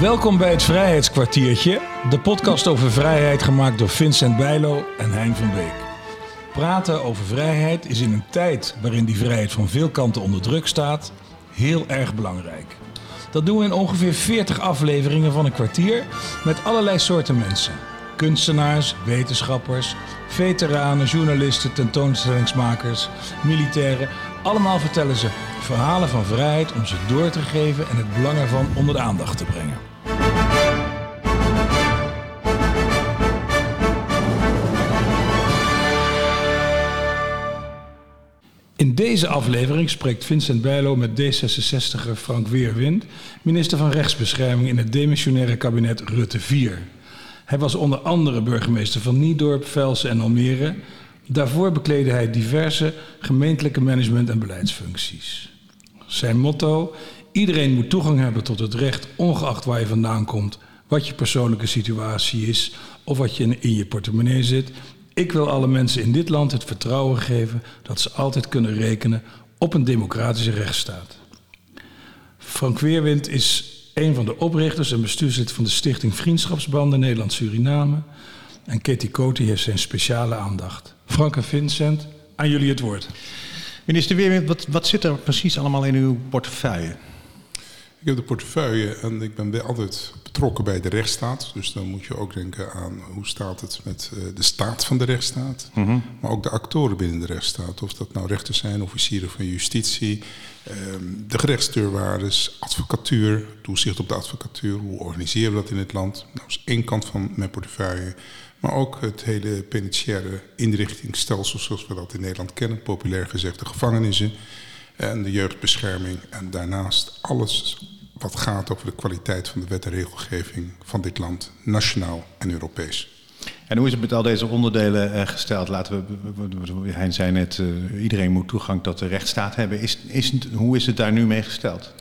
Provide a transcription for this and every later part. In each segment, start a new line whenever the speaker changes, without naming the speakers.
Welkom bij het Vrijheidskwartiertje, de podcast over vrijheid gemaakt door Vincent Bijlo en Hein van Beek. Praten over vrijheid is in een tijd waarin die vrijheid van veel kanten onder druk staat, heel erg belangrijk. Dat doen we in ongeveer 40 afleveringen van een kwartier met allerlei soorten mensen. Kunstenaars, wetenschappers, veteranen, journalisten, tentoonstellingsmakers, militairen. Allemaal vertellen ze verhalen van vrijheid om ze door te geven en het belang ervan onder de aandacht te brengen. In deze aflevering spreekt Vincent Bijlo met D66er Frank Weerwind, minister van Rechtsbescherming in het demissionaire kabinet Rutte 4. Hij was onder andere burgemeester van Niedorp, Velsen en Almere. Daarvoor bekleedde hij diverse gemeentelijke management- en beleidsfuncties. Zijn motto: iedereen moet toegang hebben tot het recht, ongeacht waar je vandaan komt, wat je persoonlijke situatie is of wat je in je portemonnee zit. Ik wil alle mensen in dit land het vertrouwen geven dat ze altijd kunnen rekenen op een democratische rechtsstaat. Frank Weerwind is een van de oprichters en bestuurslid van de Stichting Vriendschapsbanden Nederland-Suriname. En Katie Coty heeft zijn speciale aandacht. Frank en Vincent, aan jullie het woord.
Minister Weerwind, wat, wat zit er precies allemaal in uw portefeuille?
Ik heb de portefeuille en ik ben altijd betrokken bij de rechtsstaat. Dus dan moet je ook denken aan hoe staat het met eh, de staat van de rechtsstaat.
Mhm.
Maar ook de actoren binnen de rechtsstaat. Of dat nou rechters zijn, officieren van justitie, ehm, de gerechtsdeurwaarders, advocatuur, toezicht op de advocatuur. Hoe organiseren we dat in het land? Nou, dat is één kant van mijn portefeuille. Maar ook het hele penitentiaire inrichtingsstelsel zoals we dat in Nederland kennen. Populair gezegd de gevangenissen en de jeugdbescherming. En daarnaast alles wat gaat over de kwaliteit van de wet en regelgeving van dit land, nationaal en Europees.
En hoe is het met al deze onderdelen uh, gesteld? Laten we, Hein zei net, uh, iedereen moet toegang tot de rechtsstaat hebben. Is, is hoe is het daar nu mee gesteld?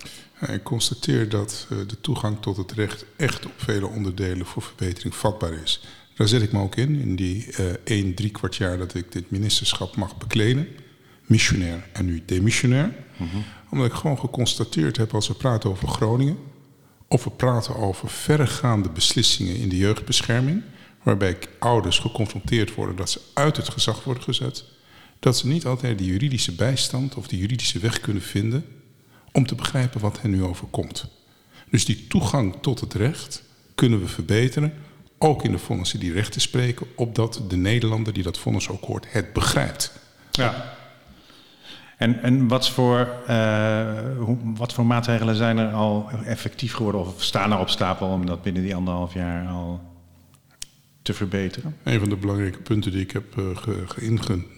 Ik constateer dat uh, de toegang tot het recht echt op vele onderdelen voor verbetering vatbaar is. Daar zet ik me ook in, in die één, drie kwart jaar dat ik dit ministerschap mag bekleden. Missionair en nu demissionair. Mm -hmm. Omdat ik gewoon geconstateerd heb als we praten over Groningen... of we praten over verregaande beslissingen in de jeugdbescherming... waarbij ouders geconfronteerd worden dat ze uit het gezag worden gezet... dat ze niet altijd de juridische bijstand of de juridische weg kunnen vinden... om te begrijpen wat hen nu overkomt. Dus die toegang tot het recht kunnen we verbeteren... ook in de vonnissen die rechten spreken... opdat de Nederlander die dat vonnis ook hoort het begrijpt.
Ja. En, en wat, voor, uh, hoe, wat voor maatregelen zijn er al effectief geworden of staan er op stapel om dat binnen die anderhalf jaar al te verbeteren?
Een van de belangrijke punten die ik heb uh, ge, ge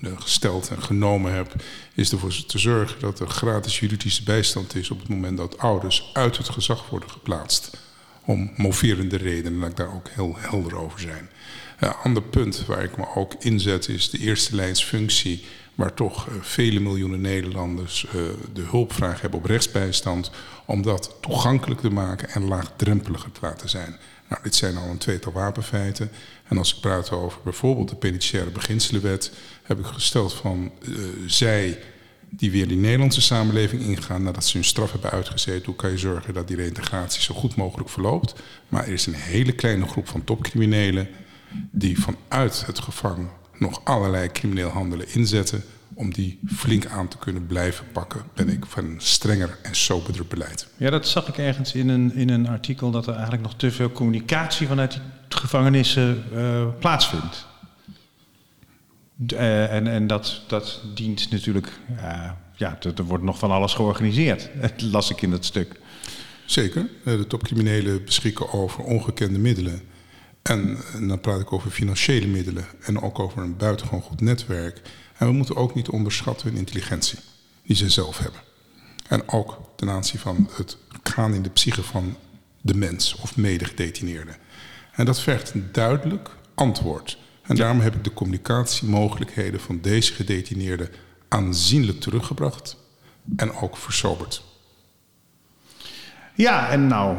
ingesteld en genomen heb, is ervoor te zorgen dat er gratis juridische bijstand is op het moment dat ouders uit het gezag worden geplaatst. Om moverende redenen, laat ik daar ook heel helder over zijn. Een ander punt waar ik me ook inzet is de eerste lijnsfunctie waar toch uh, vele miljoenen Nederlanders uh, de hulpvraag hebben op rechtsbijstand, om dat toegankelijk te maken en laagdrempeliger te laten zijn. Nou, dit zijn al een tweetal wapenfeiten. En als ik praat over bijvoorbeeld de penitentiaire beginselenwet, heb ik gesteld van uh, zij die weer die Nederlandse samenleving ingaan nadat ze hun straf hebben uitgezeten, hoe kan je zorgen dat die reïntegratie zo goed mogelijk verloopt. Maar er is een hele kleine groep van topcriminelen die vanuit het gevang nog allerlei crimineel handelen inzetten. Om die flink aan te kunnen blijven pakken, ben ik van een strenger en soberder beleid.
Ja, dat zag ik ergens in een, in een artikel dat er eigenlijk nog te veel communicatie vanuit die gevangenissen uh, plaatsvindt. Uh, en en dat, dat dient natuurlijk, uh, ja, er wordt nog van alles georganiseerd. Dat las ik in dat stuk.
Zeker. De topcriminelen beschikken over ongekende middelen. En, dan praat ik over financiële middelen en ook over een buitengewoon goed netwerk. En we moeten ook niet onderschatten hun intelligentie, die ze zelf hebben. En ook ten aanzien van het gaan in de psyche van de mens of medegedetineerde. En dat vergt een duidelijk antwoord. En daarom heb ik de communicatiemogelijkheden van deze gedetineerden aanzienlijk teruggebracht en ook versoberd.
Ja, en nou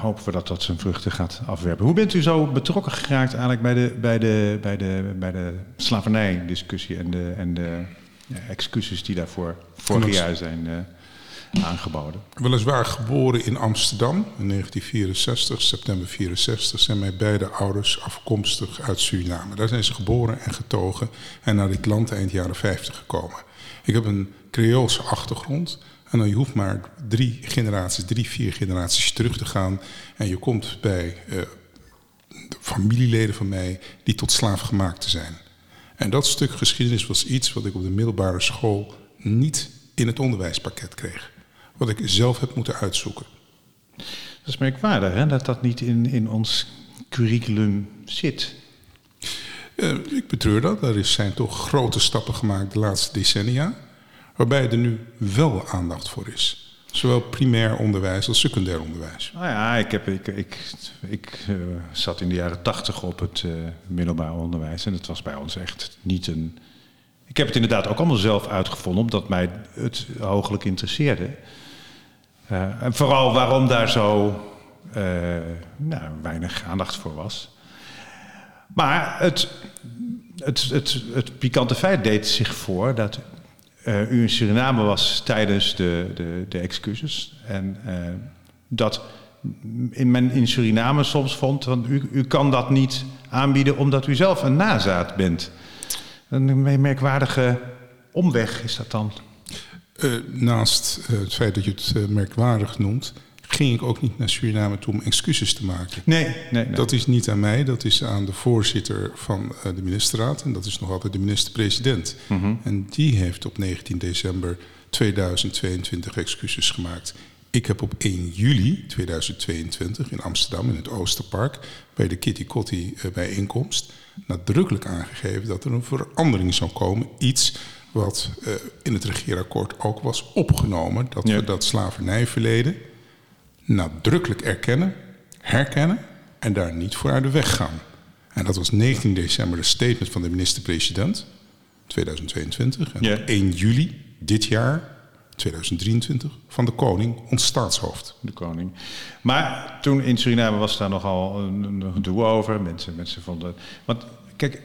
hopen we dat dat zijn vruchten gaat afwerpen. Hoe bent u zo betrokken geraakt eigenlijk bij de, bij de, bij de, bij de slavernijdiscussie en de, en de ja, excuses die daarvoor vorig jaar zijn? Aangeboden.
Weliswaar geboren in Amsterdam in 1964, september 64, zijn mijn beide ouders afkomstig uit Suriname. Daar zijn ze geboren en getogen en naar dit land eind jaren 50 gekomen. Ik heb een Creoolse achtergrond en dan je hoeft maar drie generaties, drie, vier generaties terug te gaan en je komt bij uh, familieleden van mij die tot slaaf gemaakt zijn. En dat stuk geschiedenis was iets wat ik op de middelbare school niet in het onderwijspakket kreeg. Wat ik zelf heb moeten uitzoeken.
Dat is merkwaardig hè? dat dat niet in, in ons curriculum zit.
Uh, ik betreur dat. Er zijn toch grote stappen gemaakt de laatste decennia. Waarbij er nu wel aandacht voor is. Zowel primair onderwijs als secundair onderwijs.
Nou ja, ik, heb, ik, ik, ik uh, zat in de jaren tachtig op het uh, middelbaar onderwijs. En het was bij ons echt niet een. Ik heb het inderdaad ook allemaal zelf uitgevonden, omdat mij het hooglijk interesseerde. Uh, en vooral waarom daar zo nou, weinig aandacht voor was. Maar het, het, het, het pikante feit deed zich voor dat uh, u in Suriname was tijdens de, de, de excuses. En dat in men in Suriname soms vond, want u, u kan dat niet aanbieden omdat u zelf een nazaat bent. Een merkwaardige omweg is dat dan?
Uh, naast het feit dat je het merkwaardig noemt, ging ik ook niet naar Suriname toe om excuses te maken.
Nee, nee, nee,
Dat is niet aan mij, dat is aan de voorzitter van eh, de ministerraad. En dat is nog altijd de minister-president. Mm -hmm. En die heeft op 19 december 2022 excuses gemaakt. Ik heb op 1 juli 2022 in Amsterdam, in het Oosterpark, bij de Kitty Kotti bijeenkomst, nadrukkelijk aangegeven dat er een verandering zou komen. Iets wat uh, in het regeerakkoord ook was opgenomen. Dat ja. we dat slavernijverleden nadrukkelijk erkennen, herkennen en daar niet voor uit de weg gaan. En dat was 19 december de statement van de minister-president, 2022. En ja. 1 juli dit jaar, 2023, van de koning, ons staatshoofd.
De koning. Maar toen in Suriname was daar nogal een, een gedoe over. Mensen, mensen vonden... Want kijk,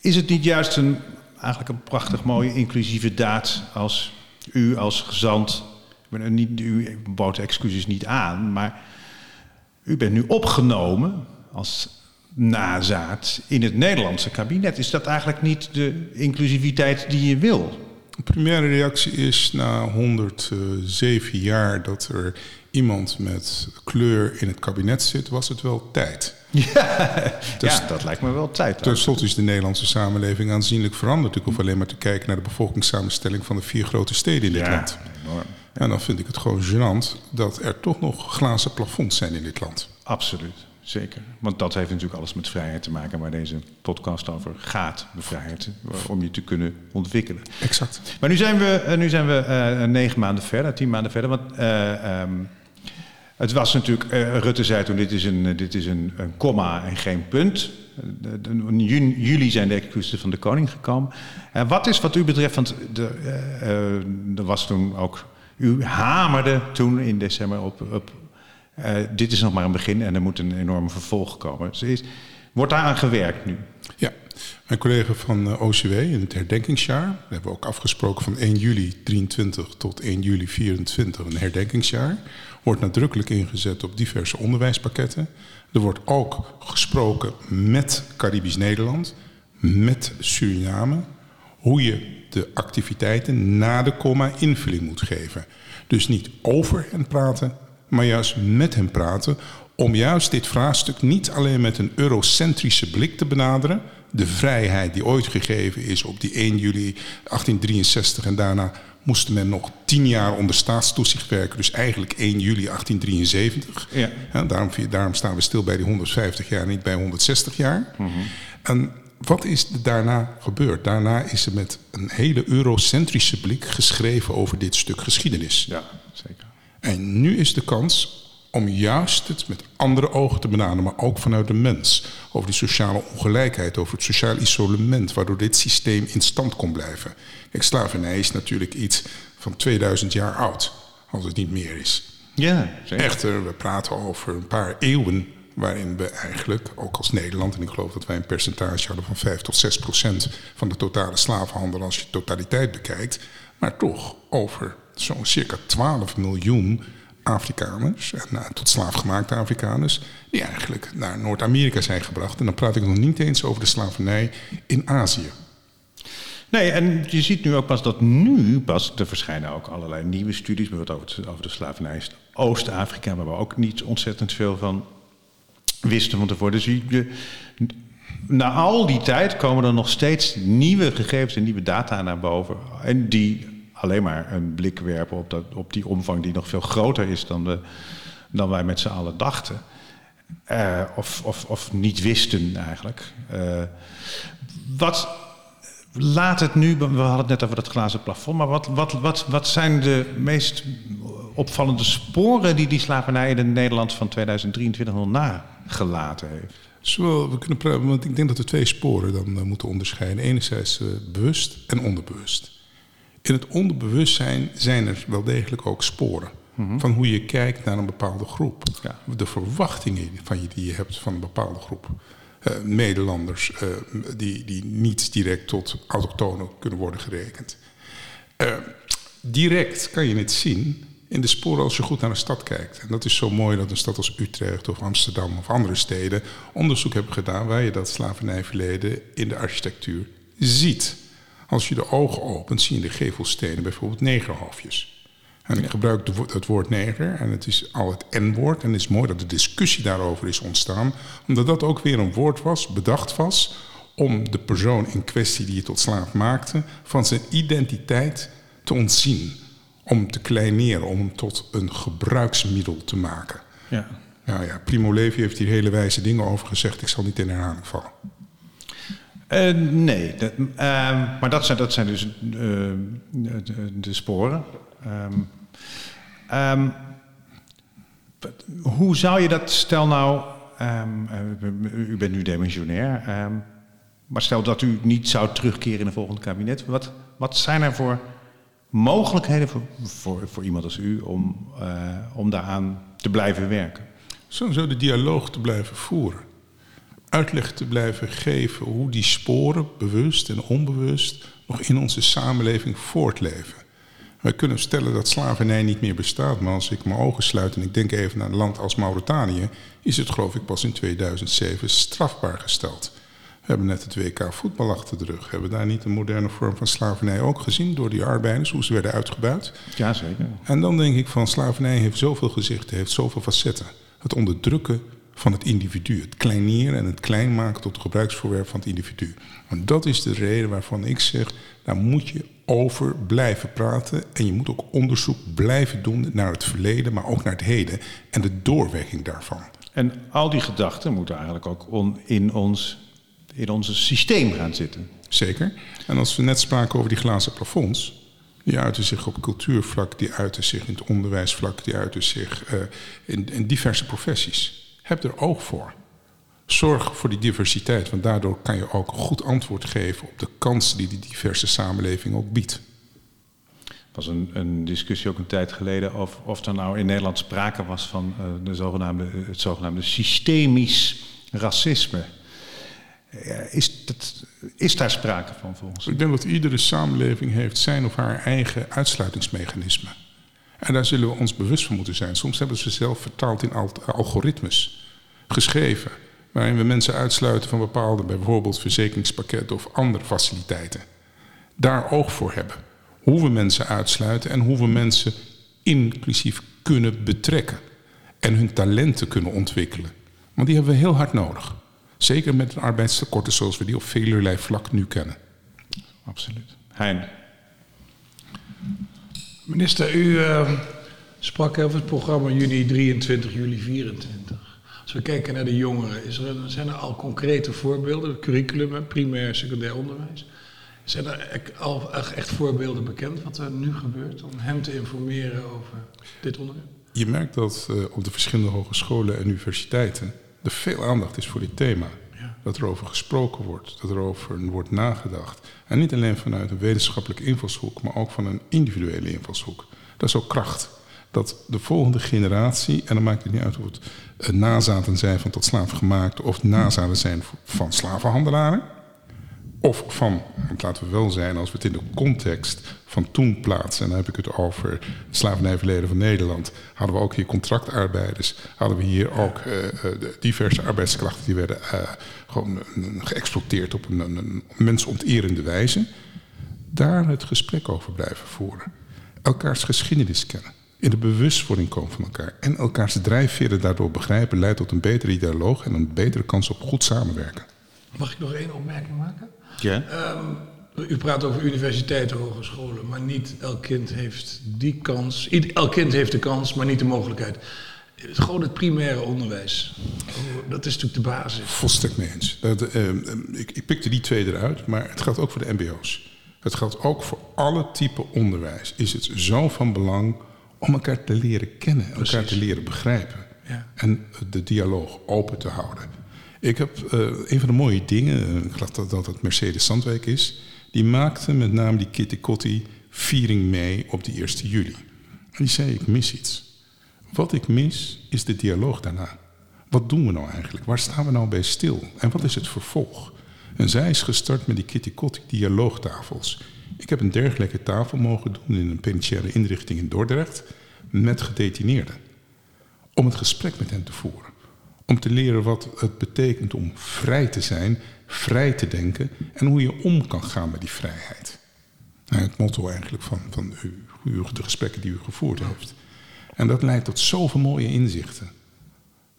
is het niet juist een, eigenlijk een prachtig mooie inclusieve daad als u als gezant niet, u bood excuses niet aan, maar u bent nu opgenomen als nazaat in het Nederlandse kabinet. Is dat eigenlijk niet de inclusiviteit die je wil?
De primaire reactie is na 107 jaar dat er iemand met kleur in het kabinet zit, was het wel tijd.
Ja, dus, ja dat lijkt me wel tijd.
Ten slotte is de Nederlandse samenleving aanzienlijk veranderd. Ik hoef alleen maar te kijken naar de bevolkingssamenstelling van de vier grote steden in dit
ja,
land.
Enorm.
En dan vind ik het gewoon gênant dat er toch nog glazen plafonds zijn in dit land.
Absoluut, zeker. Want dat heeft natuurlijk alles met vrijheid te maken, waar deze podcast over gaat. De vrijheid om je te kunnen ontwikkelen.
Exact.
Maar nu zijn we, nu zijn we uh, negen maanden verder, tien maanden verder. Want uh, um, het was natuurlijk, uh, Rutte zei toen, dit is een, dit is een, een komma en geen punt. In juli zijn de excuses van de koning gekomen. wat is wat u betreft, want de, er was toen ook u hamerde toen in december op, op dit is nog maar een begin en er moet een enorme vervolg komen. Dus is, wordt daar aan gewerkt nu?
Ja, mijn collega van uh, OCW in het herdenkingsjaar, we hebben ook afgesproken van 1 juli 23 tot 1 juli 24 een herdenkingsjaar, wordt nadrukkelijk ingezet op diverse onderwijspakketten. Er wordt ook gesproken met Caribisch Nederland, met Suriname, hoe je de activiteiten na de komma invulling moet geven. Dus niet over hen praten, maar juist met hen praten. Om juist dit vraagstuk niet alleen met een eurocentrische blik te benaderen. De vrijheid die ooit gegeven is op die 1 juli 1863 en daarna moest men nog tien jaar onder staatstoezicht werken. Dus eigenlijk 1 juli 1873. Ja. Ja, daarom, daarom, staan we stil bij die 150 jaar, niet bij 160 jaar. Mm -hmm. En wat is er daarna gebeurd? Daarna is er met een hele eurocentrische blik geschreven over dit stuk geschiedenis.
Ja, zeker.
En nu is de kans om juist het met andere ogen te benaderen, maar ook vanuit de mens. Over die sociale ongelijkheid, over het sociaal isolement, waardoor dit systeem in stand kon blijven. Kijk, slavernij is natuurlijk iets van 2000 jaar oud, als het niet meer is.
Ja, zeker.
Echter, we praten over een paar eeuwen waarin we eigenlijk, ook als Nederland, en ik geloof dat wij een percentage hadden van 5 tot 6 procent van de totale slavenhandel als je totaliteit bekijkt, maar toch over zo'n circa 12 miljoen Afrikaners, en, uh, tot slaafgemaakte Afrikaners, die eigenlijk naar Noord-Amerika zijn gebracht. En dan praat ik nog niet eens over de slavernij in Azië.
Nee, en je ziet nu ook pas dat nu pas, er verschijnen ook allerlei nieuwe studies, bijvoorbeeld over, over de slavernij in Oost-Afrika, waar we ook niet ontzettend veel van wisten van tevoren. Dus je, na al die tijd komen er nog steeds nieuwe gegevens en nieuwe data naar boven. En die alleen maar een blik werpen op, dat, op die omvang die nog veel groter is dan, de, dan wij met z'n allen dachten. Uh, of, of, of niet wisten eigenlijk. Uh, wat laat het nu, we hadden het net over dat glazen plafond, maar wat, wat, wat, wat zijn de meest opvallende sporen die die slavernij in Nederland van 2023 nog nagelaten heeft?
We kunnen praten, want ik denk dat we twee sporen dan uh, moeten onderscheiden. Enerzijds bewust en onderbewust. In het onderbewustzijn zijn er wel degelijk ook sporen. Mm -hmm. Van hoe je kijkt naar een bepaalde groep. Ja. De verwachtingen van je, die je hebt van een bepaalde groep. Uh, Nederlanders uh, die, die niet direct tot autochtonen kunnen worden gerekend. Uh, direct kan je het zien in de sporen als je goed naar een stad kijkt. En dat is zo mooi dat een stad als Utrecht of Amsterdam of andere steden onderzoek hebben gedaan waar je dat slavernijverleden in de architectuur ziet. Als je de ogen opent, zie je in de gevelstenen bijvoorbeeld negerhoofdjes. En ik gebruik de, het woord neger en het is al het N-woord. En het is mooi dat de discussie daarover is ontstaan. Omdat dat ook weer een woord was, bedacht was... om de persoon in kwestie die je tot slaaf maakte... van zijn identiteit te ontzien. Om te kleineren, om hem tot een gebruiksmiddel te maken.
Ja.
Nou ja, Primo Levi heeft hier hele wijze dingen over gezegd. Ik zal niet in herhaling vallen.
Uh, nee, uh, maar dat zijn, dat zijn dus uh, de, sporen. Um, um, hoe zou je dat, stel nou, u bent nu demissionair, maar stel dat u niet zou terugkeren in een volgend kabinet, wat, wat zijn er voor mogelijkheden voor, voor, voor iemand als u om, om daaraan te blijven werken?
Zo de dialoog te blijven voeren uitleg te blijven geven hoe die sporen, bewust en onbewust, nog in onze samenleving voortleven. Wij kunnen stellen dat slavernij niet meer bestaat, maar als ik mijn ogen sluit en ik denk even naar een land als Mauritanië, is het geloof ik pas in 2007 strafbaar gesteld. We hebben net het WK voetbal achter de rug. We hebben daar niet een moderne vorm van slavernij ook gezien door die arbeiders, hoe ze werden uitgebuit?
Ja, zeker.
En dan denk ik van slavernij heeft zoveel gezichten, heeft zoveel facetten. Het onderdrukken van het individu. Het kleineren en het klein maken tot gebruiksvoorwerp van het individu. En dat is de reden waarvan ik zeg, daar moet je over blijven praten. En je moet ook onderzoek blijven doen naar het verleden, maar ook naar het heden. En de doorwerking daarvan.
En al die gedachten moeten eigenlijk ook in ons, in ons systeem gaan zitten.
Zeker. En als we net spraken over die glazen plafonds. Die uiten zich op cultuurvlak, die uiten zich in het onderwijsvlak, die uiten zich uh, in, in diverse professies. Heb er oog voor. Zorg voor die diversiteit, want daardoor kan je ook goed antwoord geven op de kansen die die diverse samenleving ook biedt.
Er was een, een, discussie ook een tijd geleden of, of er nou in Nederland sprake was van uh, de zogenaamde, het zogenaamde systemisch racisme. Is, dat, is daar sprake van volgens
Ik denk dat iedere samenleving heeft zijn of haar eigen uitsluitingsmechanisme. En daar zullen we ons bewust van moeten zijn. Soms hebben ze zelf vertaald in algoritmes geschreven. Waarin we mensen uitsluiten van bepaalde, bijvoorbeeld verzekeringspakketten of andere faciliteiten. Daar oog voor hebben. Hoe we mensen uitsluiten en hoe we mensen inclusief kunnen betrekken. En hun talenten kunnen ontwikkelen. Want die hebben we heel hard nodig. Zeker met een arbeidstekorten zoals we die op velerlei vlak nu kennen.
Absoluut. Hein.
Minister, u uh, sprak over het programma juni 23, juli 24. Als we kijken naar de jongeren, is er, zijn er al concrete voorbeelden, curriculum, primair, secundair onderwijs. Zijn er al echt voorbeelden bekend wat er nu gebeurt om hen te informeren over dit onderwerp?
Je merkt dat uh, op de verschillende hogescholen en universiteiten er veel aandacht is voor dit thema. Dat er over gesproken wordt, dat er over wordt nagedacht. En niet alleen vanuit een wetenschappelijke invalshoek, maar ook van een individuele invalshoek. Dat is ook kracht. Dat de volgende generatie, en dan maakt het niet uit of het nazaten zijn van tot slaven gemaakt of nazaten zijn van slavenhandelaren, Of van, want laten we wel zijn, als we het in de context van toen plaatsen, en dan heb ik het over het slavernijverleden van Nederland, hadden we ook hier contractarbeiders, hadden we hier ook uh, diverse arbeidskrachten die werden uh, gewoon geëxploiteerd op een, een mensonterende wijze. Daar het gesprek over blijven voeren. Elkaars geschiedenis kennen. In de bewustwording komen van elkaar. En elkaars drijfveren daardoor begrijpen leidt tot een betere dialoog en een betere kans op goed samenwerken.
Mag ik nog één opmerking maken?
Ja.
Um, u praat over universiteiten, hogescholen, maar niet elk kind heeft die kans. Elk kind heeft de kans, maar niet de mogelijkheid. Gewoon het primaire onderwijs. Dat is natuurlijk de basis.
Volstrekt mee eens. Dat, uh, ik, ik pikte die twee eruit, maar het geldt ook voor de MBO's. Het geldt ook voor alle type onderwijs. Is het zo van belang om elkaar te leren kennen, elkaar te leren begrijpen. Ja. En de dialoog open te houden. Ik heb uh, een van de mooie dingen, ik geloof dat het Mercedes Zandwijk is, die maakte met name die Kitty Kotti viering mee op die 1 juli. En die zei, ik mis iets. Wat ik mis is de dialoog daarna. Wat doen we nou eigenlijk? Waar staan we nou bij stil? En wat is het vervolg? En zij is gestart met die Kitty Kotti dialoogtafels. Ik heb een dergelijke tafel mogen doen in een penitentiaire inrichting in Dordrecht met gedetineerden. Om het gesprek met hen te voeren. Om te leren wat het betekent om vrij te zijn, vrij te denken en hoe je om kan gaan met die vrijheid. Nou, het motto eigenlijk van, van u, de gesprekken die u gevoerd heeft. En dat leidt tot zoveel mooie inzichten.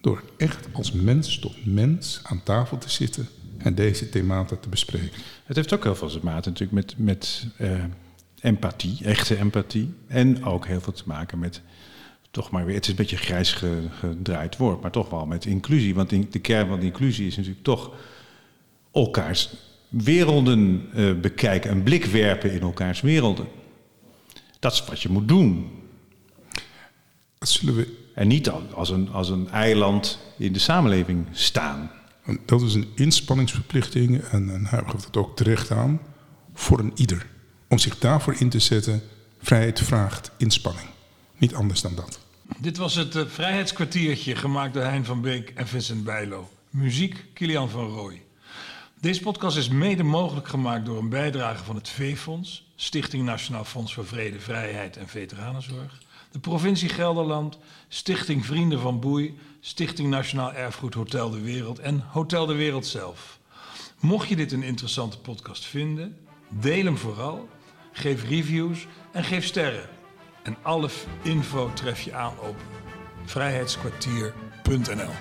Door echt als mens tot mens aan tafel te zitten en deze themata te bespreken.
Het heeft ook heel veel te maken natuurlijk met, met uh, empathie, echte empathie. En ook heel veel te maken met, toch maar weer, het is een beetje een grijs gedraaid woord, maar toch wel met inclusie. Want de kern van de inclusie is natuurlijk toch elkaars werelden uh, bekijken, een blik werpen in elkaars werelden. Dat is wat je moet doen.
Dat zullen we...
En niet als een, als een eiland in de samenleving staan.
Dat is een inspanningsverplichting, en, en hij geeft dat ook terecht aan, voor een ieder. Om zich daarvoor in te zetten, vrijheid vraagt inspanning. Niet anders dan dat.
Dit was het uh, Vrijheidskwartiertje, gemaakt door Hein van Beek en Vincent Bijlo. Muziek, Kilian van Rooij. Deze podcast is mede mogelijk gemaakt door een bijdrage van het V-Fonds, Stichting Nationaal Fonds voor Vrede, Vrijheid en Veteranenzorg, de provincie Gelderland, Stichting Vrienden van Boei, Stichting Nationaal Erfgoed Hotel de Wereld en Hotel de Wereld zelf. Mocht je dit een interessante podcast vinden, deel hem vooral, geef reviews en geef sterren. En alle info tref je aan op vrijheidskwartier.nl.